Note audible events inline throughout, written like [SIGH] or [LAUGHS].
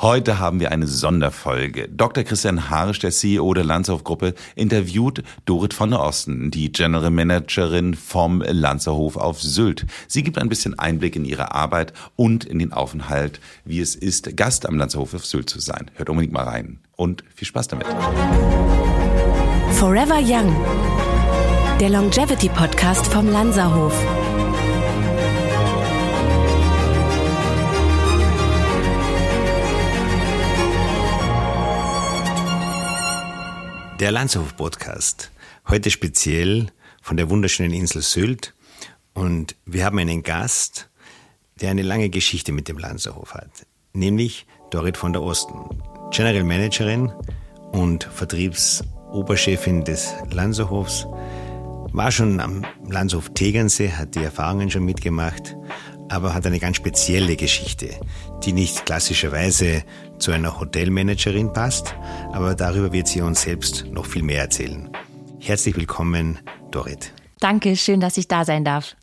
Heute haben wir eine Sonderfolge. Dr. Christian Harisch, der CEO der Lanzerhof-Gruppe, interviewt Dorit von der Osten, die General Managerin vom Lanzerhof auf Sylt. Sie gibt ein bisschen Einblick in ihre Arbeit und in den Aufenthalt, wie es ist, Gast am Lanzerhof auf Sylt zu sein. Hört unbedingt mal rein und viel Spaß damit. Forever Young, der Longevity Podcast vom Lanzerhof. Der Landshof-Podcast. Heute speziell von der wunderschönen Insel Sylt. Und wir haben einen Gast, der eine lange Geschichte mit dem Lanzerhof hat. Nämlich Dorit von der Osten, General Managerin und Vertriebsoberchefin des Lanzerhofs. War schon am Landshof Tegernsee, hat die Erfahrungen schon mitgemacht aber hat eine ganz spezielle Geschichte, die nicht klassischerweise zu einer Hotelmanagerin passt, aber darüber wird sie uns selbst noch viel mehr erzählen. Herzlich willkommen, Dorit. Danke, schön, dass ich da sein darf.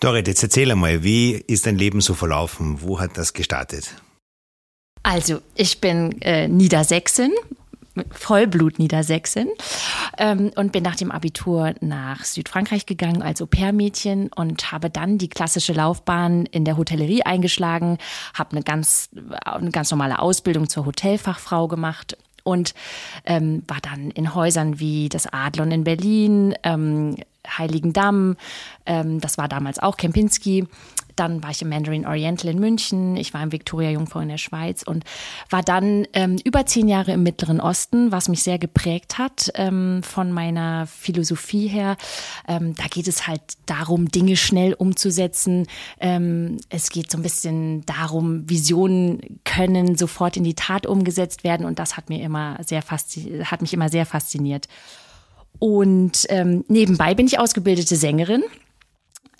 Dorit, jetzt erzähl einmal, wie ist dein Leben so verlaufen? Wo hat das gestartet? Also, ich bin äh, Niedersächsin, Vollblut-Niedersächsin ähm, und bin nach dem Abitur nach Südfrankreich gegangen als Au-pair-Mädchen und habe dann die klassische Laufbahn in der Hotellerie eingeschlagen, habe eine ganz, eine ganz normale Ausbildung zur Hotelfachfrau gemacht und ähm, war dann in Häusern wie das Adlon in Berlin, ähm, Heiligendamm, ähm, das war damals auch Kempinski dann war ich im Mandarin Oriental in München, ich war im Victoria Jungfrau in der Schweiz und war dann ähm, über zehn Jahre im Mittleren Osten, was mich sehr geprägt hat ähm, von meiner Philosophie her. Ähm, da geht es halt darum, Dinge schnell umzusetzen. Ähm, es geht so ein bisschen darum, Visionen können sofort in die Tat umgesetzt werden und das hat mir immer sehr hat mich immer sehr fasziniert. Und ähm, nebenbei bin ich ausgebildete Sängerin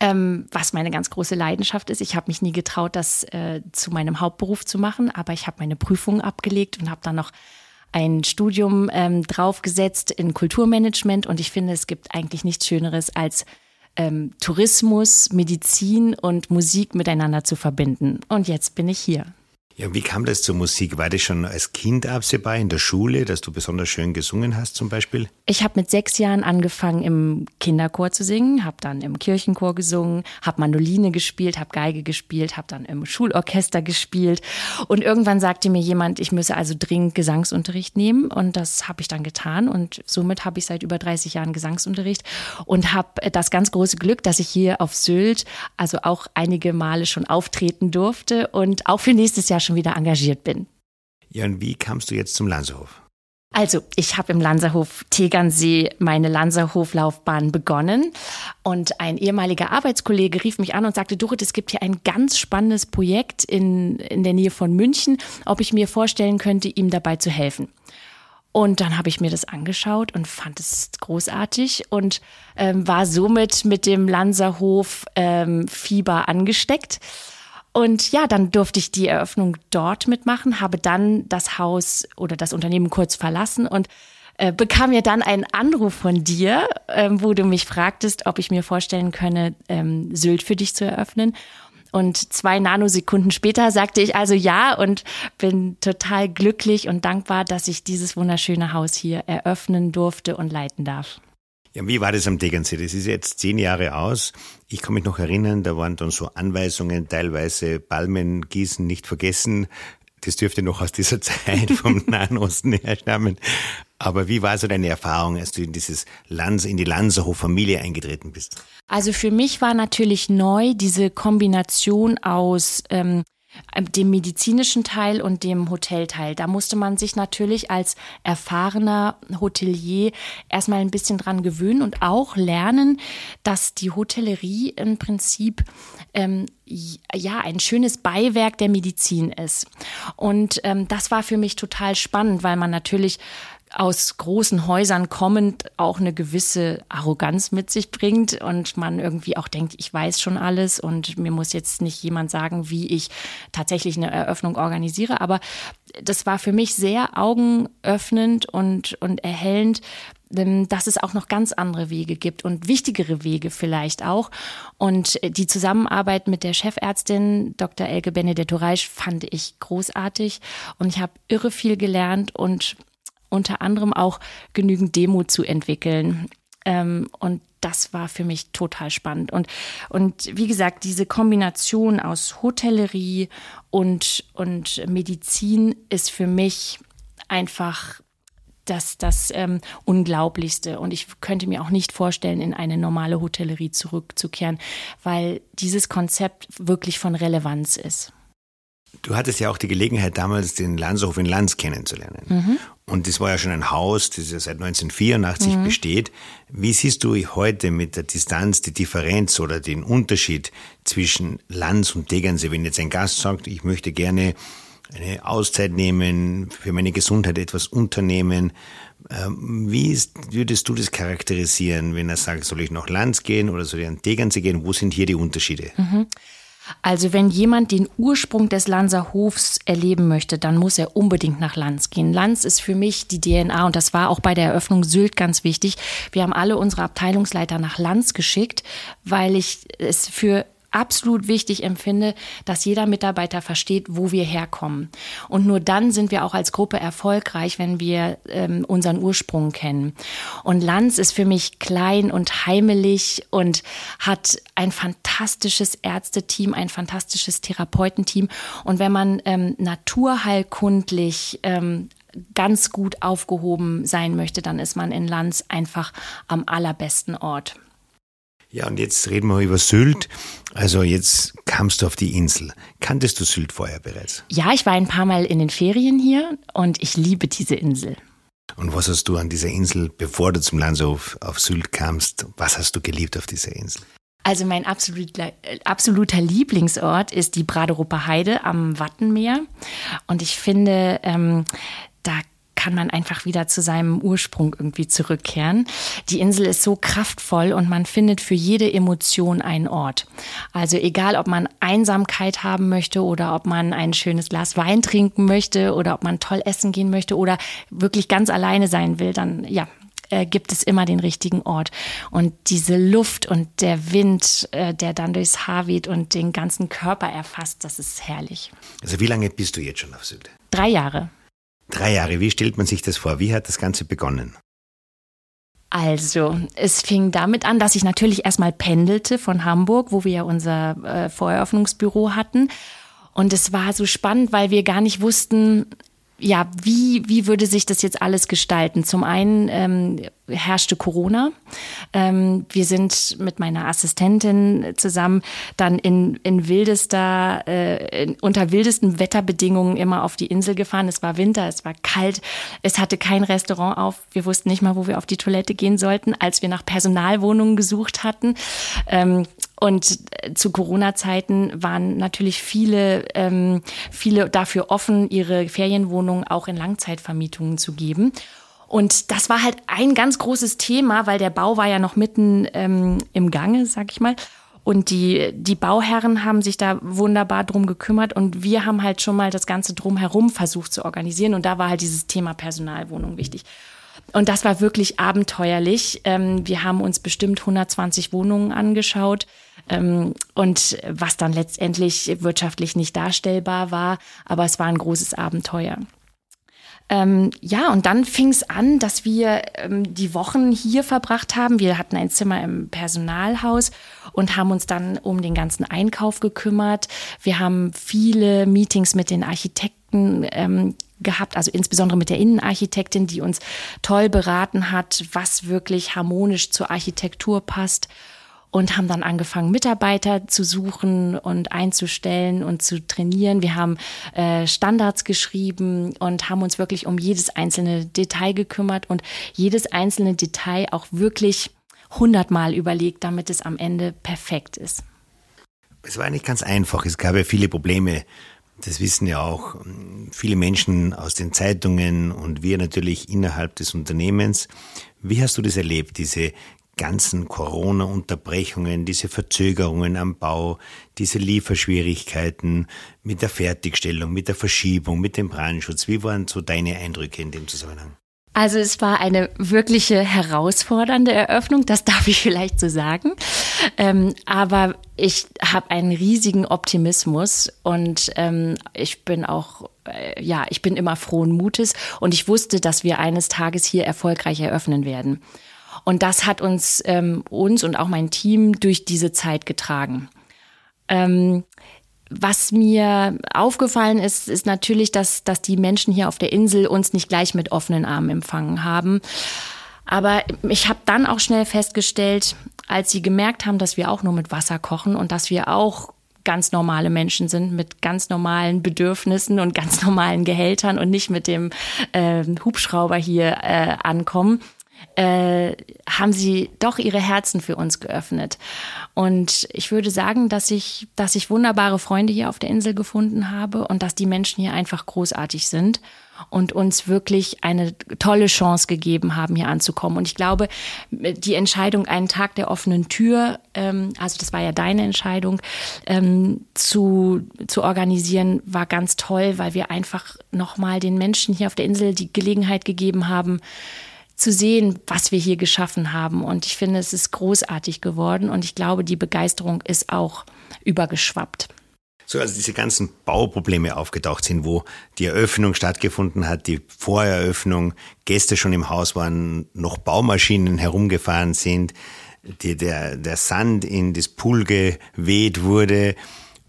ähm, was meine ganz große Leidenschaft ist. Ich habe mich nie getraut, das äh, zu meinem Hauptberuf zu machen, aber ich habe meine Prüfungen abgelegt und habe dann noch ein Studium ähm, draufgesetzt in Kulturmanagement und ich finde, es gibt eigentlich nichts Schöneres als ähm, Tourismus, Medizin und Musik miteinander zu verbinden. Und jetzt bin ich hier. Ja, wie kam das zur Musik? War das schon als Kind absehbar in der Schule, dass du besonders schön gesungen hast zum Beispiel? Ich habe mit sechs Jahren angefangen im Kinderchor zu singen, habe dann im Kirchenchor gesungen, habe Mandoline gespielt, habe Geige gespielt, habe dann im Schulorchester gespielt und irgendwann sagte mir jemand, ich müsse also dringend Gesangsunterricht nehmen und das habe ich dann getan und somit habe ich seit über 30 Jahren Gesangsunterricht und habe das ganz große Glück, dass ich hier auf Sylt also auch einige Male schon auftreten durfte und auch für nächstes Jahr schon wieder engagiert bin. Ja, und wie kamst du jetzt zum Lanzerhof? Also, ich habe im Lanzerhof Tegernsee meine Lanzerhoflaufbahn begonnen und ein ehemaliger Arbeitskollege rief mich an und sagte, Dorit, es gibt hier ein ganz spannendes Projekt in, in der Nähe von München, ob ich mir vorstellen könnte, ihm dabei zu helfen. Und dann habe ich mir das angeschaut und fand es großartig und ähm, war somit mit dem Lanzerhof ähm, Fieber angesteckt. Und ja, dann durfte ich die Eröffnung dort mitmachen, habe dann das Haus oder das Unternehmen kurz verlassen und äh, bekam ja dann einen Anruf von dir, ähm, wo du mich fragtest, ob ich mir vorstellen könne, ähm, Sylt für dich zu eröffnen. Und zwei Nanosekunden später sagte ich also ja und bin total glücklich und dankbar, dass ich dieses wunderschöne Haus hier eröffnen durfte und leiten darf. Ja, wie war das am Tegernsee? Das ist jetzt zehn Jahre aus. Ich kann mich noch erinnern, da waren dann so Anweisungen, teilweise Palmen gießen nicht vergessen. Das dürfte noch aus dieser [LAUGHS] Zeit vom Nahen Osten herstammen. Aber wie war so deine Erfahrung, als du in dieses Lanz, in die Lanzerhof-Familie eingetreten bist? Also für mich war natürlich neu diese Kombination aus ähm, dem medizinischen Teil und dem Hotelteil. Da musste man sich natürlich als erfahrener Hotelier erstmal ein bisschen dran gewöhnen und auch lernen, dass die Hotellerie im Prinzip ähm, ja ein schönes Beiwerk der Medizin ist. Und ähm, das war für mich total spannend, weil man natürlich aus großen Häusern kommend auch eine gewisse Arroganz mit sich bringt und man irgendwie auch denkt, ich weiß schon alles und mir muss jetzt nicht jemand sagen, wie ich tatsächlich eine Eröffnung organisiere. Aber das war für mich sehr augenöffnend und, und erhellend, dass es auch noch ganz andere Wege gibt und wichtigere Wege vielleicht auch. Und die Zusammenarbeit mit der Chefärztin Dr. Elke Benedetto Reich fand ich großartig und ich habe irre viel gelernt und unter anderem auch genügend Demo zu entwickeln. Ähm, und das war für mich total spannend. Und, und wie gesagt, diese Kombination aus Hotellerie und, und Medizin ist für mich einfach das, das ähm, Unglaublichste. Und ich könnte mir auch nicht vorstellen, in eine normale Hotellerie zurückzukehren, weil dieses Konzept wirklich von Relevanz ist. Du hattest ja auch die Gelegenheit, damals den Landshof in Lanz kennenzulernen. Mhm. Und das war ja schon ein Haus, das ja seit 1984 mhm. besteht. Wie siehst du heute mit der Distanz die Differenz oder den Unterschied zwischen Lanz und Tegernsee, wenn jetzt ein Gast sagt, ich möchte gerne eine Auszeit nehmen, für meine Gesundheit etwas unternehmen. Ähm, wie ist, würdest du das charakterisieren, wenn er sagt, soll ich nach Lanz gehen oder soll ich an Tegernsee gehen? Wo sind hier die Unterschiede? Mhm. Also wenn jemand den Ursprung des Lanzer Hofs erleben möchte, dann muss er unbedingt nach Lanz gehen. Lanz ist für mich die DNA und das war auch bei der Eröffnung Sylt ganz wichtig. Wir haben alle unsere Abteilungsleiter nach Lanz geschickt, weil ich es für absolut wichtig empfinde, dass jeder Mitarbeiter versteht, wo wir herkommen. Und nur dann sind wir auch als Gruppe erfolgreich, wenn wir ähm, unseren Ursprung kennen. Und Lanz ist für mich klein und heimelig und hat ein fantastisches Ärzteteam, ein fantastisches Therapeutenteam. Und wenn man ähm, naturheilkundlich ähm, ganz gut aufgehoben sein möchte, dann ist man in Lanz einfach am allerbesten Ort. Ja, und jetzt reden wir über Sylt. Also jetzt kamst du auf die Insel. Kanntest du Sylt vorher bereits? Ja, ich war ein paar Mal in den Ferien hier und ich liebe diese Insel. Und was hast du an dieser Insel, bevor du zum Landshof auf Sylt kamst, was hast du geliebt auf dieser Insel? Also mein absoluter, absoluter Lieblingsort ist die Braderuper Heide am Wattenmeer. Und ich finde, ähm, da kann man einfach wieder zu seinem Ursprung irgendwie zurückkehren. Die Insel ist so kraftvoll und man findet für jede Emotion einen Ort. Also egal, ob man Einsamkeit haben möchte oder ob man ein schönes Glas Wein trinken möchte oder ob man toll essen gehen möchte oder wirklich ganz alleine sein will, dann ja, äh, gibt es immer den richtigen Ort. Und diese Luft und der Wind, äh, der dann durchs Haar weht und den ganzen Körper erfasst, das ist herrlich. Also wie lange bist du jetzt schon auf Sylt? Drei Jahre. Drei Jahre, wie stellt man sich das vor? Wie hat das Ganze begonnen? Also, es fing damit an, dass ich natürlich erstmal pendelte von Hamburg, wo wir ja unser äh, Voreröffnungsbüro hatten. Und es war so spannend, weil wir gar nicht wussten, ja, wie, wie würde sich das jetzt alles gestalten? Zum einen ähm, herrschte Corona. Ähm, wir sind mit meiner Assistentin zusammen dann in, in wildester, äh, in, unter wildesten Wetterbedingungen immer auf die Insel gefahren. Es war Winter, es war kalt, es hatte kein Restaurant auf. Wir wussten nicht mal, wo wir auf die Toilette gehen sollten, als wir nach Personalwohnungen gesucht hatten. Ähm, und äh, zu Corona-Zeiten waren natürlich viele, ähm, viele dafür offen, ihre Ferienwohnungen auch in Langzeitvermietungen zu geben. Und das war halt ein ganz großes Thema, weil der Bau war ja noch mitten ähm, im Gange, sag ich mal. Und die, die Bauherren haben sich da wunderbar drum gekümmert und wir haben halt schon mal das Ganze drumherum versucht zu organisieren. Und da war halt dieses Thema Personalwohnung wichtig. Und das war wirklich abenteuerlich. Ähm, wir haben uns bestimmt 120 Wohnungen angeschaut. Ähm, und was dann letztendlich wirtschaftlich nicht darstellbar war, aber es war ein großes Abenteuer. Ähm, ja, und dann fing es an, dass wir ähm, die Wochen hier verbracht haben. Wir hatten ein Zimmer im Personalhaus und haben uns dann um den ganzen Einkauf gekümmert. Wir haben viele Meetings mit den Architekten ähm, gehabt, also insbesondere mit der Innenarchitektin, die uns toll beraten hat, was wirklich harmonisch zur Architektur passt und haben dann angefangen, Mitarbeiter zu suchen und einzustellen und zu trainieren. Wir haben äh, Standards geschrieben und haben uns wirklich um jedes einzelne Detail gekümmert und jedes einzelne Detail auch wirklich hundertmal überlegt, damit es am Ende perfekt ist. Es war nicht ganz einfach. Es gab ja viele Probleme Das wissen ja auch ähm, viele Menschen aus den Zeitungen und wir natürlich innerhalb des Unternehmens. Wie hast du das erlebt, diese ganzen Corona-Unterbrechungen, diese Verzögerungen am Bau, diese Lieferschwierigkeiten mit der Fertigstellung, mit der Verschiebung, mit dem Brandschutz? Wie waren so deine Eindrücke in dem Zusammenhang? Also es war eine wirkliche herausfordernde Eröffnung, das [LAUGHS] darf ich vielleicht so sagen. Ähm, aber ich habe einen riesigen Optimismus und ähm, ich bin auch, äh, ja, ich bin immer frohen Mutes und ich wusste, dass wir eines Tages hier erfolgreich eröffnen werden. Und das hat uns, ähm, uns und auch mein Team durch diese Zeit getragen. Ähm, was mir aufgefallen ist, ist natürlich, dass, dass die Menschen hier auf der Insel uns nicht gleich mit offenen Armen empfangen haben. Aber ich habe dann auch schnell festgestellt, als sie gemerkt haben, dass wir auch nur mit Wasser kochen und dass wir auch ganz normale Menschen sind mit ganz normalen Bedürfnissen und ganz [LAUGHS] normalen Gehältern und nicht mit dem äh, Hubschrauber hier äh, ankommen, äh, haben sie doch ihre Herzen für uns geöffnet. Und ich würde sagen, dass ich, dass ich wunderbare Freunde hier auf der Insel gefunden habe und dass die Menschen hier einfach großartig sind und uns wirklich eine tolle Chance gegeben haben, hier anzukommen. Und ich glaube, die Entscheidung, einen Tag der offenen Tür, ähm, also das war ja deine Entscheidung, ähm, zu, zu organisieren, war ganz toll, weil wir einfach nochmal den Menschen hier auf der Insel die Gelegenheit gegeben haben, zu sehen, was wir hier geschaffen haben. Und ich finde, es ist großartig geworden und ich glaube, die Begeisterung ist auch übergeschwappt. So, also diese ganzen Bauprobleme aufgetaucht sind, wo die Eröffnung stattgefunden hat, die Voreröffnung, Gäste schon im Haus waren, noch Baumaschinen herumgefahren sind, die, der, der Sand in das Pool geweht wurde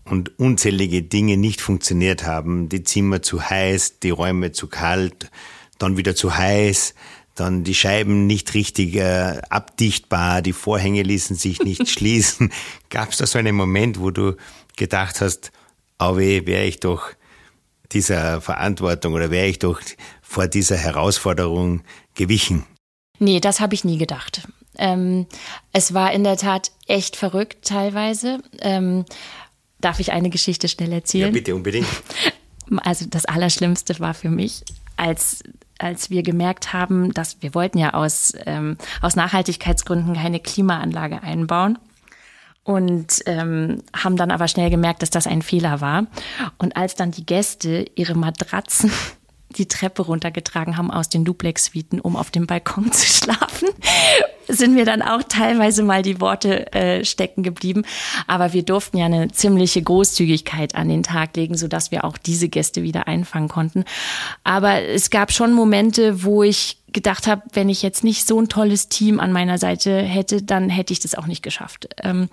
und unzählige Dinge nicht funktioniert haben, die Zimmer zu heiß, die Räume zu kalt, dann wieder zu heiß, dann die Scheiben nicht richtig äh, abdichtbar, die Vorhänge ließen sich nicht [LAUGHS] schließen. Gab es da so einen Moment, wo du gedacht hast, oh weh, wäre ich doch dieser Verantwortung oder wäre ich doch vor dieser Herausforderung gewichen? Nee, das habe ich nie gedacht. Ähm, es war in der Tat echt verrückt teilweise. Ähm, darf ich eine Geschichte schnell erzählen? Ja, bitte, unbedingt. [LAUGHS] Also das Allerschlimmste war für mich, als als wir gemerkt haben, dass wir wollten ja aus, ähm, aus Nachhaltigkeitsgründen keine Klimaanlage einbauen und ähm, haben dann aber schnell gemerkt, dass das ein Fehler war. Und als dann die Gäste ihre Matratzen die Treppe runtergetragen haben aus den Duplex-Suiten, um auf dem Balkon [LAUGHS] zu schlafen, sind mir dann auch teilweise mal die Worte äh, stecken geblieben. Aber wir durften ja eine ziemliche Großzügigkeit an den Tag legen, sodass wir auch diese Gäste wieder einfangen konnten. Aber es gab schon Momente, wo ich gedacht habe, wenn ich jetzt nicht so ein tolles Team an meiner Seite hätte, dann hätte ich das auch nicht geschafft. Ähm,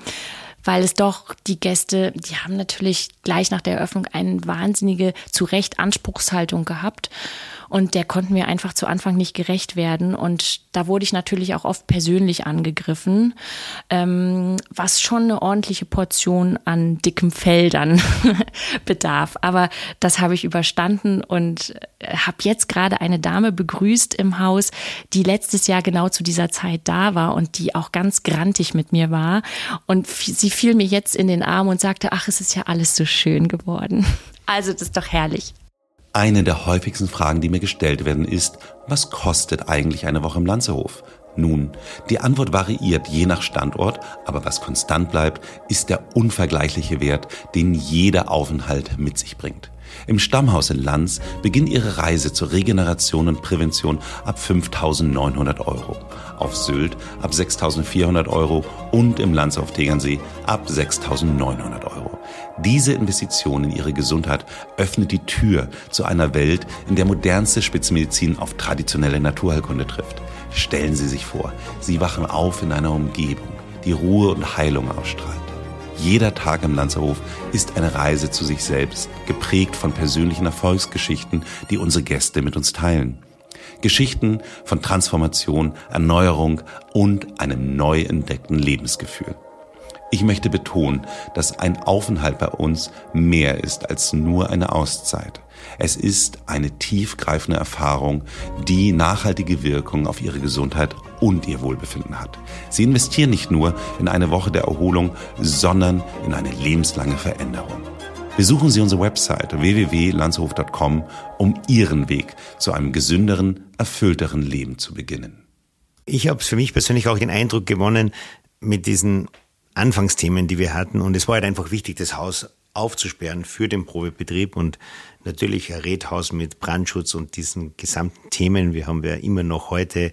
weil es doch die Gäste, die haben natürlich gleich nach der Eröffnung eine wahnsinnige, zu Recht Anspruchshaltung gehabt. Und der konnten wir einfach zu Anfang nicht gerecht werden. Und da wurde ich natürlich auch oft persönlich angegriffen, ähm, was schon eine ordentliche Portion an dickem Fell dann [LAUGHS] bedarf. Aber das habe ich überstanden und äh, habe jetzt gerade eine Dame begrüßt im Haus, die letztes Jahr genau zu dieser Zeit da war und die auch ganz grantig mit mir war. Und sie fiel mir jetzt in den Arm und sagte, ach, es ist ja alles so schön geworden. Also das ist doch herrlich. Eine der häufigsten Fragen, die mir gestellt werden, ist, was kostet eigentlich eine Woche im Lanzerhof? Nun, die Antwort variiert je nach Standort, aber was konstant bleibt, ist der unvergleichliche Wert, den jeder Aufenthalt mit sich bringt. Im Stammhaus in Lanz beginnt ihre Reise zur Regeneration und Prävention ab 5.900 Euro, auf Sylt ab 6.400 Euro und im Lanz auf Tegernsee ab 6.900 Euro. Diese Investition in ihre Gesundheit öffnet die Tür zu einer Welt, in der modernste Spitzenmedizin auf traditionelle Naturheilkunde trifft. Stellen Sie sich vor, Sie wachen auf in einer Umgebung, die Ruhe und Heilung ausstrahlt. Jeder Tag im Lanzerhof ist eine Reise zu sich selbst, geprägt von persönlichen Erfolgsgeschichten, die unsere Gäste mit uns teilen. Geschichten von Transformation, Erneuerung und einem neu entdeckten Lebensgefühl. Ich möchte betonen, dass ein Aufenthalt bei uns mehr ist als nur eine Auszeit. Es ist eine tiefgreifende Erfahrung, die nachhaltige Wirkung auf ihre Gesundheit und ihr Wohlbefinden hat. Sie investieren nicht nur in eine Woche der Erholung, sondern in eine lebenslange Veränderung. Besuchen Sie unsere Website www.landshof.com, um Ihren Weg zu einem gesünderen, erfüllteren Leben zu beginnen. Ich habe für mich persönlich auch den Eindruck gewonnen mit diesen Anfangsthemen, die wir hatten. Und es war halt einfach wichtig, das Haus aufzusperren für den Probebetrieb und natürlich ein Redhaus mit Brandschutz und diesen gesamten Themen. Wir haben ja immer noch heute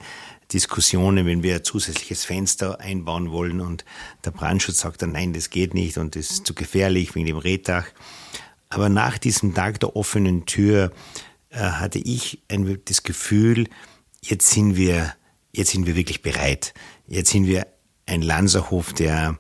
Diskussionen, wenn wir ein zusätzliches Fenster einbauen wollen und der Brandschutz sagt dann, nein, das geht nicht und das ist zu gefährlich wegen dem Reddach. Aber nach diesem Tag der offenen Tür äh, hatte ich ein, das Gefühl, jetzt sind wir, jetzt sind wir wirklich bereit. Jetzt sind wir ein Lanzerhof, der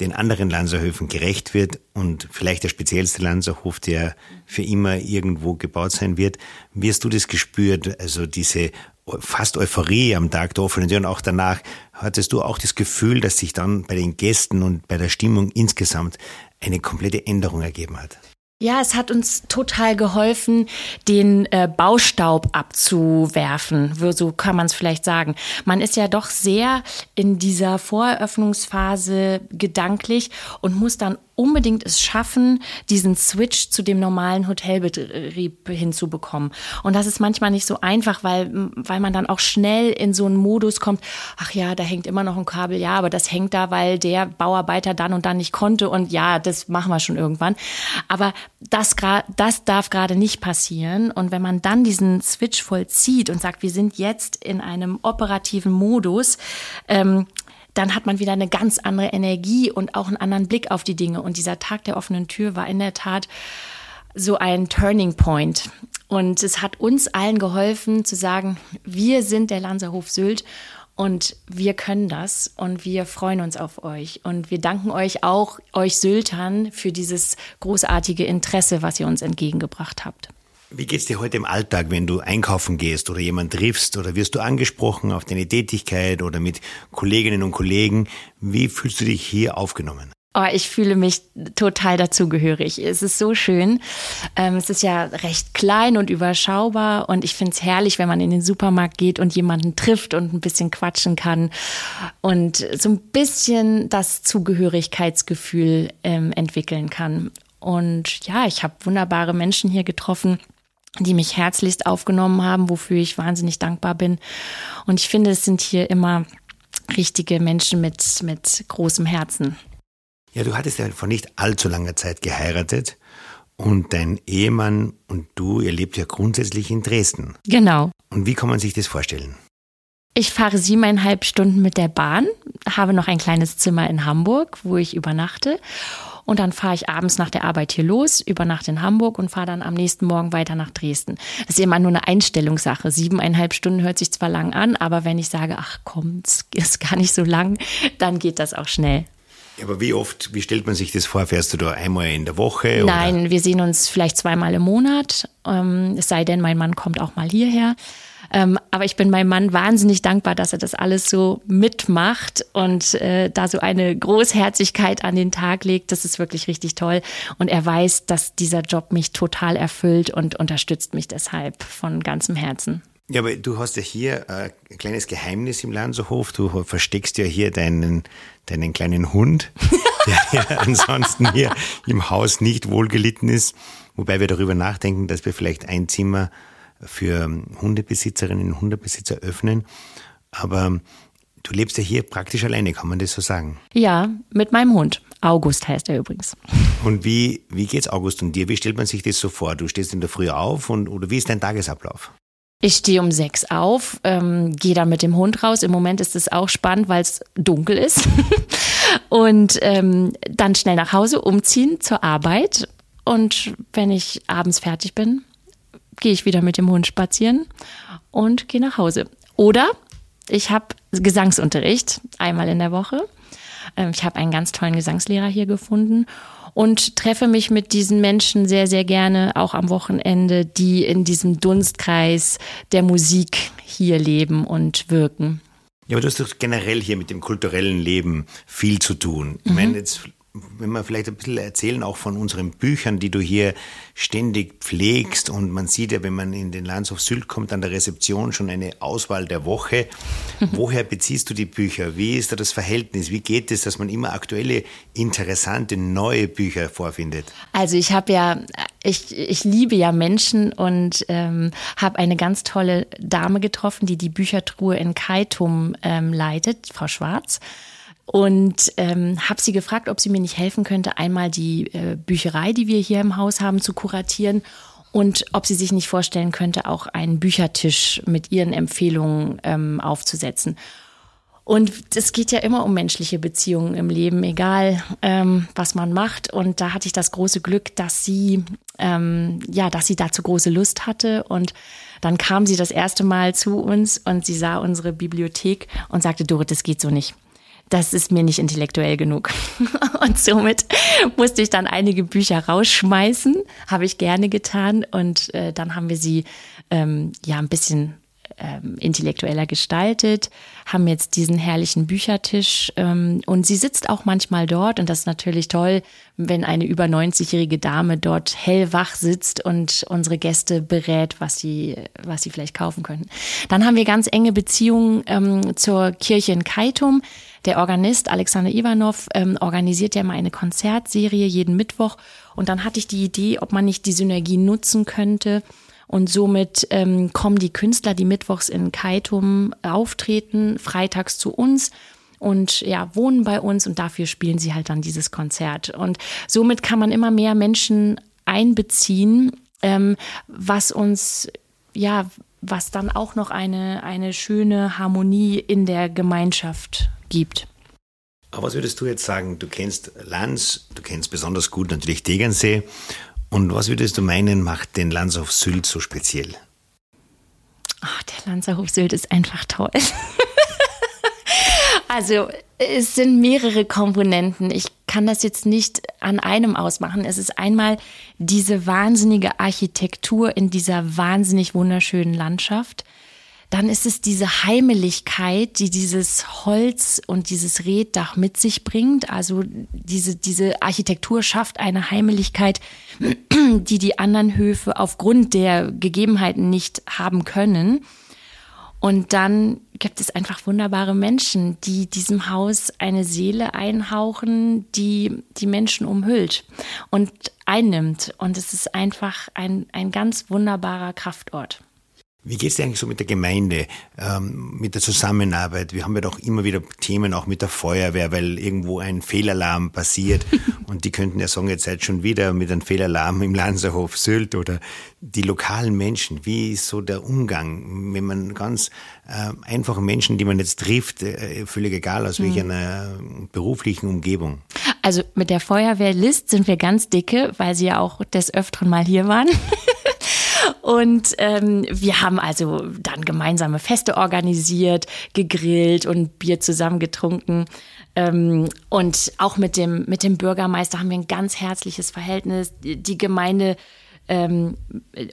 den anderen Lanzerhöfen gerecht wird und vielleicht der speziellste Lanzerhof, der für immer irgendwo gebaut sein wird. Wie hast du das gespürt? Also diese fast Euphorie am Tag der offenen Tür und auch danach. Hattest du auch das Gefühl, dass sich dann bei den Gästen und bei der Stimmung insgesamt eine komplette Änderung ergeben hat? Ja, es hat uns total geholfen, den äh, Baustaub abzuwerfen, so kann man es vielleicht sagen. Man ist ja doch sehr in dieser Voreröffnungsphase gedanklich und muss dann unbedingt es schaffen, diesen Switch zu dem normalen Hotelbetrieb hinzubekommen. Und das ist manchmal nicht so einfach, weil, weil man dann auch schnell in so einen Modus kommt, ach ja, da hängt immer noch ein Kabel, ja, aber das hängt da, weil der Bauarbeiter dann und dann nicht konnte und ja, das machen wir schon irgendwann. Aber das, das darf gerade nicht passieren. Und wenn man dann diesen Switch vollzieht und sagt, wir sind jetzt in einem operativen Modus, ähm, dann hat man wieder eine ganz andere Energie und auch einen anderen Blick auf die Dinge. Und dieser Tag der offenen Tür war in der Tat so ein Turning Point. Und es hat uns allen geholfen zu sagen, wir sind der Lanzerhof Sylt und wir können das und wir freuen uns auf euch. Und wir danken euch auch, euch Syltern, für dieses großartige Interesse, was ihr uns entgegengebracht habt. Wie geht's dir heute im Alltag, wenn du einkaufen gehst oder jemand triffst oder wirst du angesprochen auf deine Tätigkeit oder mit Kolleginnen und Kollegen? Wie fühlst du dich hier aufgenommen? Oh, ich fühle mich total dazugehörig. Es ist so schön. Ähm, es ist ja recht klein und überschaubar und ich finde es herrlich, wenn man in den Supermarkt geht und jemanden trifft und ein bisschen quatschen kann und so ein bisschen das Zugehörigkeitsgefühl ähm, entwickeln kann. Und ja, ich habe wunderbare Menschen hier getroffen die mich herzlichst aufgenommen haben, wofür ich wahnsinnig dankbar bin. Und ich finde, es sind hier immer richtige Menschen mit, mit großem Herzen. Ja, du hattest ja vor nicht allzu langer Zeit geheiratet und dein Ehemann und du, ihr lebt ja grundsätzlich in Dresden. Genau. Und wie kann man sich das vorstellen? Ich fahre siebeneinhalb Stunden mit der Bahn, habe noch ein kleines Zimmer in Hamburg, wo ich übernachte und dann fahre ich abends nach der Arbeit hier los, übernachte in Hamburg und fahre dann am nächsten Morgen weiter nach Dresden. Das ist immer nur eine Einstellungssache. Siebeneinhalb Stunden hört sich zwar lang an, aber wenn ich sage, ach komm, es ist gar nicht so lang, dann geht das auch schnell. Aber wie oft, wie stellt man sich das vor? Fährst du da einmal in der Woche? Nein, wir sehen uns vielleicht zweimal im Monat. Ähm, es sei denn, mein Mann kommt auch mal hierher. Ähm, aber ich bin meinem Mann wahnsinnig dankbar, dass er das alles so mitmacht und äh, da so eine Großherzigkeit an den Tag legt. Das ist wirklich richtig toll. Und er weiß, dass dieser Job mich total erfüllt und unterstützt mich deshalb von ganzem Herzen. Ja, aber du hast ja hier äh, ein kleines Geheimnis im Lanzerhof. Du versteckst ja hier deinen, deinen kleinen Hund, [LAUGHS] der ja ansonsten hier im Haus nicht wohlgelitten ist. Wobei wir darüber nachdenken, dass wir vielleicht ein Zimmer für Hundebesitzerinnen und Hundebesitzer öffnen. Aber du lebst ja hier praktisch alleine, kann man das so sagen? Ja, mit meinem Hund. August heißt er übrigens. Und wie, wie geht's August und dir? Wie stellt man sich das so vor? Du stehst in der Früh auf und oder wie ist dein Tagesablauf? Ich stehe um sechs auf, ähm, gehe dann mit dem Hund raus. Im Moment ist es auch spannend, weil es dunkel ist. [LAUGHS] und ähm, dann schnell nach Hause umziehen zur Arbeit. Und wenn ich abends fertig bin, gehe ich wieder mit dem Hund spazieren und gehe nach Hause. Oder ich habe Gesangsunterricht einmal in der Woche. Ähm, ich habe einen ganz tollen Gesangslehrer hier gefunden und treffe mich mit diesen Menschen sehr, sehr gerne auch am Wochenende, die in diesem Dunstkreis der Musik hier leben und wirken. Ja, aber du hast doch generell hier mit dem kulturellen Leben viel zu tun. Ich mhm. meine, jetzt wenn wir vielleicht ein bisschen erzählen auch von unseren Büchern, die du hier ständig pflegst und man sieht ja, wenn man in den Landshof Sylt kommt, an der Rezeption schon eine Auswahl der Woche. [LAUGHS] Woher beziehst du die Bücher? Wie ist da das Verhältnis? Wie geht es, dass man immer aktuelle, interessante, neue Bücher vorfindet? Also ich habe ja, ich, ich liebe ja Menschen und ähm, habe eine ganz tolle Dame getroffen, die die Büchertruhe in Kaitum ähm, leitet, Frau Schwarz und ähm, habe sie gefragt, ob sie mir nicht helfen könnte, einmal die äh, Bücherei, die wir hier im Haus haben, zu kuratieren und ob sie sich nicht vorstellen könnte, auch einen Büchertisch mit ihren Empfehlungen ähm, aufzusetzen. Und es geht ja immer um menschliche Beziehungen im Leben, egal ähm, was man macht. Und da hatte ich das große Glück, dass sie ähm, ja, dass sie dazu große Lust hatte und dann kam sie das erste Mal zu uns und sie sah unsere Bibliothek und sagte, Dorit, das geht so nicht das ist mir nicht intellektuell genug. [LAUGHS] Und somit musste ich dann einige Bücher rausschmeißen, habe ich gerne getan. Und äh, dann haben wir sie ähm, ja ein bisschen ähm, intellektueller gestaltet, haben jetzt diesen herrlichen Büchertisch ähm, und sie sitzt auch manchmal dort und das ist natürlich toll, wenn eine über 90-jährige Dame dort hellwach sitzt und unsere Gäste berät, was sie, was sie vielleicht kaufen können. Dann haben wir ganz enge Beziehungen ähm, zur Kirche in Kaitum. Der Organist Alexander Ivanov ähm, organisiert ja mal eine Konzertserie jeden Mittwoch und dann hatte ich die Idee, ob man nicht die Synergie nutzen könnte, und somit ähm, kommen die Künstler, die mittwochs in Kaitum auftreten, freitags zu uns und ja, wohnen bei uns und dafür spielen sie halt dann dieses Konzert. Und somit kann man immer mehr Menschen einbeziehen, ähm, was uns, ja, was dann auch noch eine, eine schöne Harmonie in der Gemeinschaft gibt. Aber was würdest du jetzt sagen? Du kennst Lanz, du kennst besonders gut natürlich Tegernsee und was würdest du meinen, macht den Landshof Sylt so speziell? Oh, der Landshof Sylt ist einfach toll. [LAUGHS] also es sind mehrere Komponenten. Ich kann das jetzt nicht an einem ausmachen. Es ist einmal diese wahnsinnige Architektur in dieser wahnsinnig wunderschönen Landschaft. Dann ist es diese Heimeligkeit, die dieses Holz und dieses Reddach mit sich bringt. Also diese, diese Architektur schafft eine Heimeligkeit, [CLEARS THROAT] die die anderen Höfe aufgrund der Gegebenheiten nicht haben können. Und dann gibt es einfach wunderbare Menschen, die diesem Haus eine Seele einhauchen, die die Menschen umhüllt und einnimmt. Und es ist einfach ein, ein ganz wunderbarer Kraftort. Wie geht es dir eigentlich so mit der Gemeinde, ähm, mit der Zusammenarbeit? Wir haben ja doch immer wieder Themen auch mit der Feuerwehr, weil irgendwo ein Fehlalarm passiert [LAUGHS] und die könnten ja sagen, jetzt seid schon wieder mit einem Fehlalarm im Lanzerhof Sylt oder die lokalen Menschen. Wie ist so der Umgang, wenn man ganz äh, einfache Menschen, die man jetzt trifft, äh, völlig egal aus welcher mhm. beruflichen Umgebung? Also mit der Feuerwehrlist sind wir ganz dicke, weil sie ja auch des Öfteren mal hier waren. [LAUGHS] Und ähm, wir haben also dann gemeinsame Feste organisiert, gegrillt und Bier zusammen getrunken. Ähm, und auch mit dem, mit dem Bürgermeister haben wir ein ganz herzliches Verhältnis. Die Gemeinde ähm,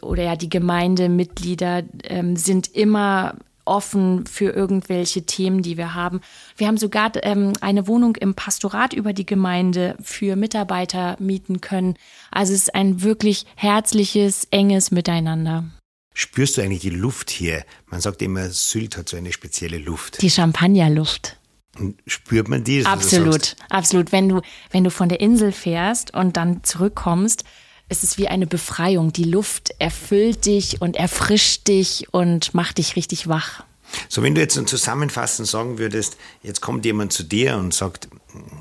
oder ja, die Gemeindemitglieder ähm, sind immer offen für irgendwelche Themen, die wir haben. Wir haben sogar ähm, eine Wohnung im Pastorat über die Gemeinde für Mitarbeiter mieten können. Also es ist ein wirklich herzliches, enges Miteinander. Spürst du eigentlich die Luft hier? Man sagt immer, Sylt hat so eine spezielle Luft. Die Champagnerluft. Und spürt man die? Absolut, absolut. Wenn du, wenn du von der Insel fährst und dann zurückkommst, es ist wie eine Befreiung. Die Luft erfüllt dich und erfrischt dich und macht dich richtig wach. So, wenn du jetzt zusammenfassend sagen würdest, jetzt kommt jemand zu dir und sagt,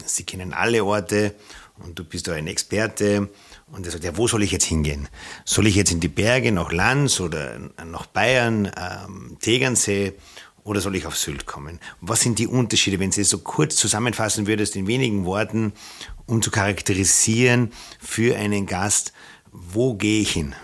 sie kennen alle Orte und du bist da ein Experte und er sagt, ja, wo soll ich jetzt hingehen? Soll ich jetzt in die Berge nach Lanz oder nach Bayern, ähm, Tegernsee oder soll ich auf Sylt kommen? Was sind die Unterschiede, wenn du es so kurz zusammenfassen würdest in wenigen Worten um zu charakterisieren für einen Gast, wo gehe ich hin?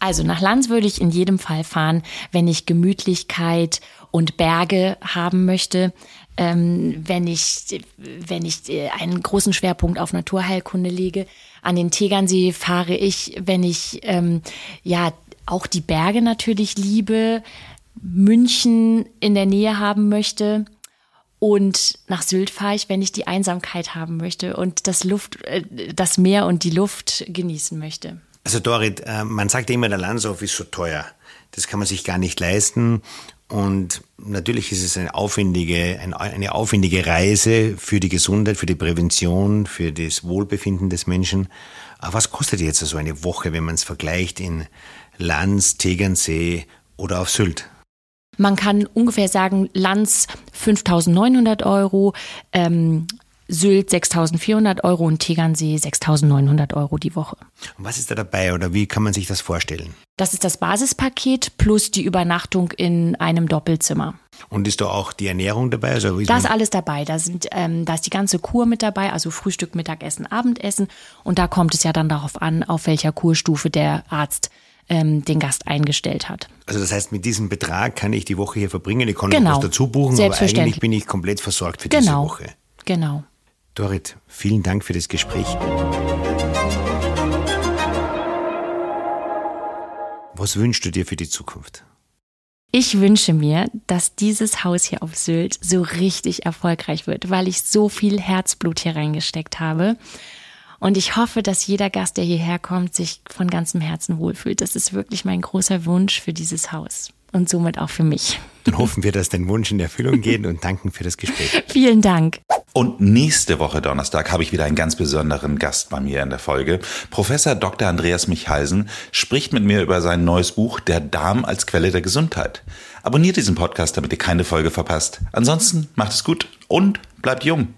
Also nach Lanz würde ich in jedem Fall fahren, wenn ich Gemütlichkeit und Berge haben möchte. Ähm, wenn ich, wenn ich äh, einen großen Schwerpunkt auf Naturheilkunde lege. An den Tegernsee fahre ich, wenn ich ähm, ja auch die Berge natürlich liebe, München in der Nähe haben möchte Und nach Sylt fahre ich, wenn ich die Einsamkeit haben möchte und das Luft, äh, das Meer und die Luft genießen möchte. Also Dorit, äh, man sagt immer, der Landshof ist so teuer. Das kann man sich gar nicht leisten. Und natürlich ist es eine aufwendige, eine aufwendige Reise für die Gesundheit, für die Prävention, für das Wohlbefinden des Menschen. Aber was kostet jetzt so eine Woche, wenn man es vergleicht in Lanz, Tegernsee oder auf Sylt? Man kann ungefähr sagen, Lanz 5.900 Euro, ähm, Sylt 6.400 Euro und Tegernsee 6.900 Euro die Woche. Und was ist da dabei oder wie kann man sich das vorstellen? Das ist das Basispaket plus die Übernachtung in einem Doppelzimmer. Und ist da auch die Ernährung dabei? Also da ist alles dabei. Da, sind, ähm, da ist die ganze Kur mit dabei, also Frühstück, Mittagessen, Abendessen. Und da kommt es ja dann darauf an, auf welcher Kurstufe der Arzt ähm, den Gast eingestellt hat. Also das heißt, mit diesem Betrag kann ich die Woche hier verbringen, ich kann genau. noch was dazu buchen, aber eigentlich bin ich komplett versorgt für genau. diese Woche. Genau. Dorit, vielen Dank für das Gespräch. Was wünschst du dir für die Zukunft? Ich wünsche mir, dass dieses Haus hier auf Sylt so richtig erfolgreich wird, weil ich so viel Herzblut hier reingesteckt habe. Und ich hoffe, dass jeder Gast, der hierher kommt, sich von ganzem Herzen wohlfühlt. Das ist wirklich mein großer Wunsch für dieses Haus und somit auch für mich. Dann hoffen wir, dass dein Wunsch in Erfüllung geht und danken für das Gespräch. [LAUGHS] Vielen Dank. Und nächste Woche Donnerstag habe ich wieder einen ganz besonderen Gast bei mir in der Folge. Professor Dr. Andreas Michhalsen spricht mit mir über sein neues Buch Der Darm als Quelle der Gesundheit. Abonniert diesen Podcast, damit ihr keine Folge verpasst. Ansonsten macht es gut und bleibt jung.